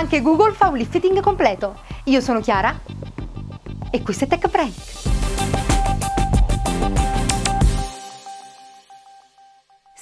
Anche Google fa un lifting completo. Io sono Chiara e questo è Tech Break.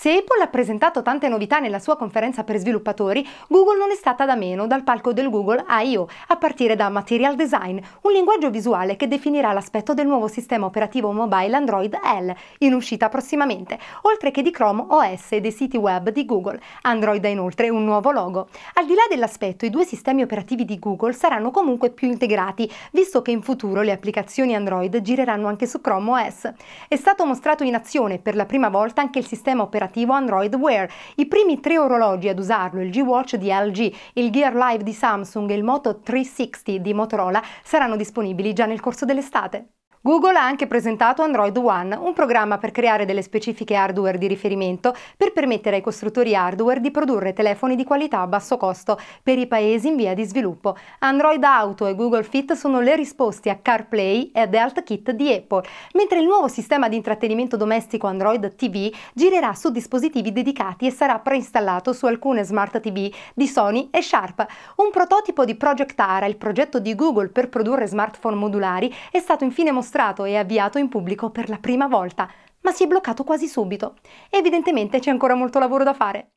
Se Apple ha presentato tante novità nella sua conferenza per sviluppatori, Google non è stata da meno dal palco del Google I.O., a partire da Material Design, un linguaggio visuale che definirà l'aspetto del nuovo sistema operativo mobile Android L, in uscita prossimamente, oltre che di Chrome OS e dei siti web di Google. Android ha inoltre un nuovo logo. Al di là dell'aspetto, i due sistemi operativi di Google saranno comunque più integrati, visto che in futuro le applicazioni Android gireranno anche su Chrome OS. È stato mostrato in azione per la prima volta anche il sistema operativo operativo Android Wear. I primi tre orologi ad usarlo, il G-Watch di LG, il Gear Live di Samsung e il Moto 360 di Motorola, saranno disponibili già nel corso dell'estate. Google ha anche presentato Android One, un programma per creare delle specifiche hardware di riferimento per permettere ai costruttori hardware di produrre telefoni di qualità a basso costo per i paesi in via di sviluppo. Android Auto e Google Fit sono le risposte a CarPlay e ad HealthKit di Apple, mentre il nuovo sistema di intrattenimento domestico Android TV girerà su dispositivi dedicati e sarà preinstallato su alcune smart TV di Sony e Sharp. Un prototipo di Project Ara, il progetto di Google per produrre smartphone modulari, è stato infine mostrato mostrato e avviato in pubblico per la prima volta, ma si è bloccato quasi subito. Evidentemente c'è ancora molto lavoro da fare.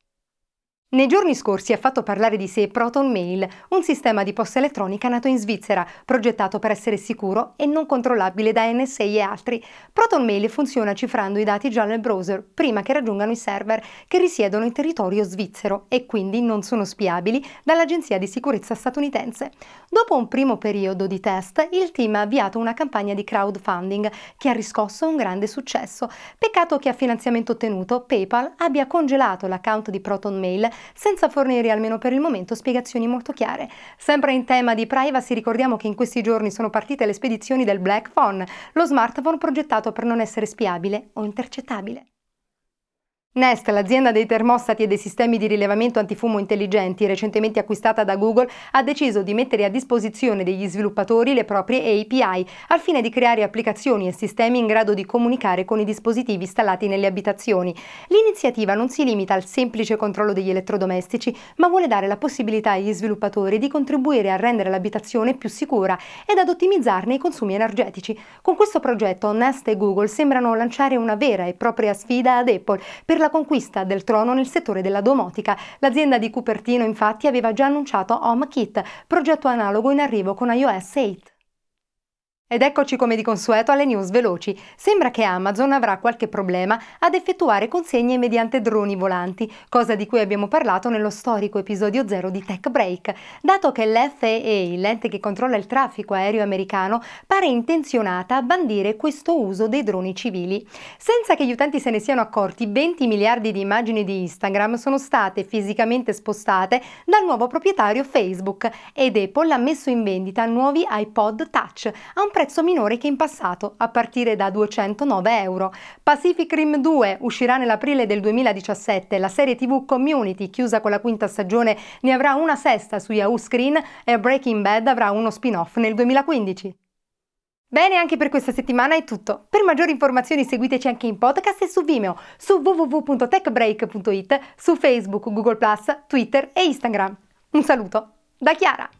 Nei giorni scorsi ha fatto parlare di sé Proton Mail, un sistema di posta elettronica nato in Svizzera, progettato per essere sicuro e non controllabile da NSA e altri. Proton Mail funziona cifrando i dati già nel browser, prima che raggiungano i server, che risiedono in territorio svizzero e quindi non sono spiabili dall'Agenzia di sicurezza statunitense. Dopo un primo periodo di test, il team ha avviato una campagna di crowdfunding che ha riscosso un grande successo. Peccato che a finanziamento ottenuto PayPal abbia congelato l'account di Proton Mail senza fornire almeno per il momento spiegazioni molto chiare. Sempre in tema di privacy ricordiamo che in questi giorni sono partite le spedizioni del Black Phone, lo smartphone progettato per non essere spiabile o intercettabile. Nest, l'azienda dei termostati e dei sistemi di rilevamento antifumo intelligenti recentemente acquistata da Google, ha deciso di mettere a disposizione degli sviluppatori le proprie API al fine di creare applicazioni e sistemi in grado di comunicare con i dispositivi installati nelle abitazioni. L'iniziativa non si limita al semplice controllo degli elettrodomestici, ma vuole dare la possibilità agli sviluppatori di contribuire a rendere l'abitazione più sicura ed ad ottimizzarne i consumi energetici. Con questo progetto Nest e Google sembrano lanciare una vera e propria sfida ad Apple per la conquista del trono nel settore della domotica. L'azienda di Cupertino infatti aveva già annunciato HomeKit, progetto analogo in arrivo con iOS 8. Ed eccoci come di consueto alle news veloci. Sembra che Amazon avrà qualche problema ad effettuare consegne mediante droni volanti, cosa di cui abbiamo parlato nello storico episodio 0 di Tech Break, dato che l'FAA, l'ente che controlla il traffico aereo americano, pare intenzionata a bandire questo uso dei droni civili. Senza che gli utenti se ne siano accorti, 20 miliardi di immagini di Instagram sono state fisicamente spostate dal nuovo proprietario Facebook ed Apple ha messo in vendita nuovi iPod Touch a un prezzo prezzo minore che in passato, a partire da 209 euro. Pacific Rim 2 uscirà nell'aprile del 2017, la serie TV Community, chiusa con la quinta stagione, ne avrà una sesta su Yahoo Screen e Breaking Bad avrà uno spin-off nel 2015. Bene, anche per questa settimana è tutto. Per maggiori informazioni seguiteci anche in podcast e su Vimeo, su www.techbreak.it, su Facebook, Google Twitter e Instagram. Un saluto da Chiara!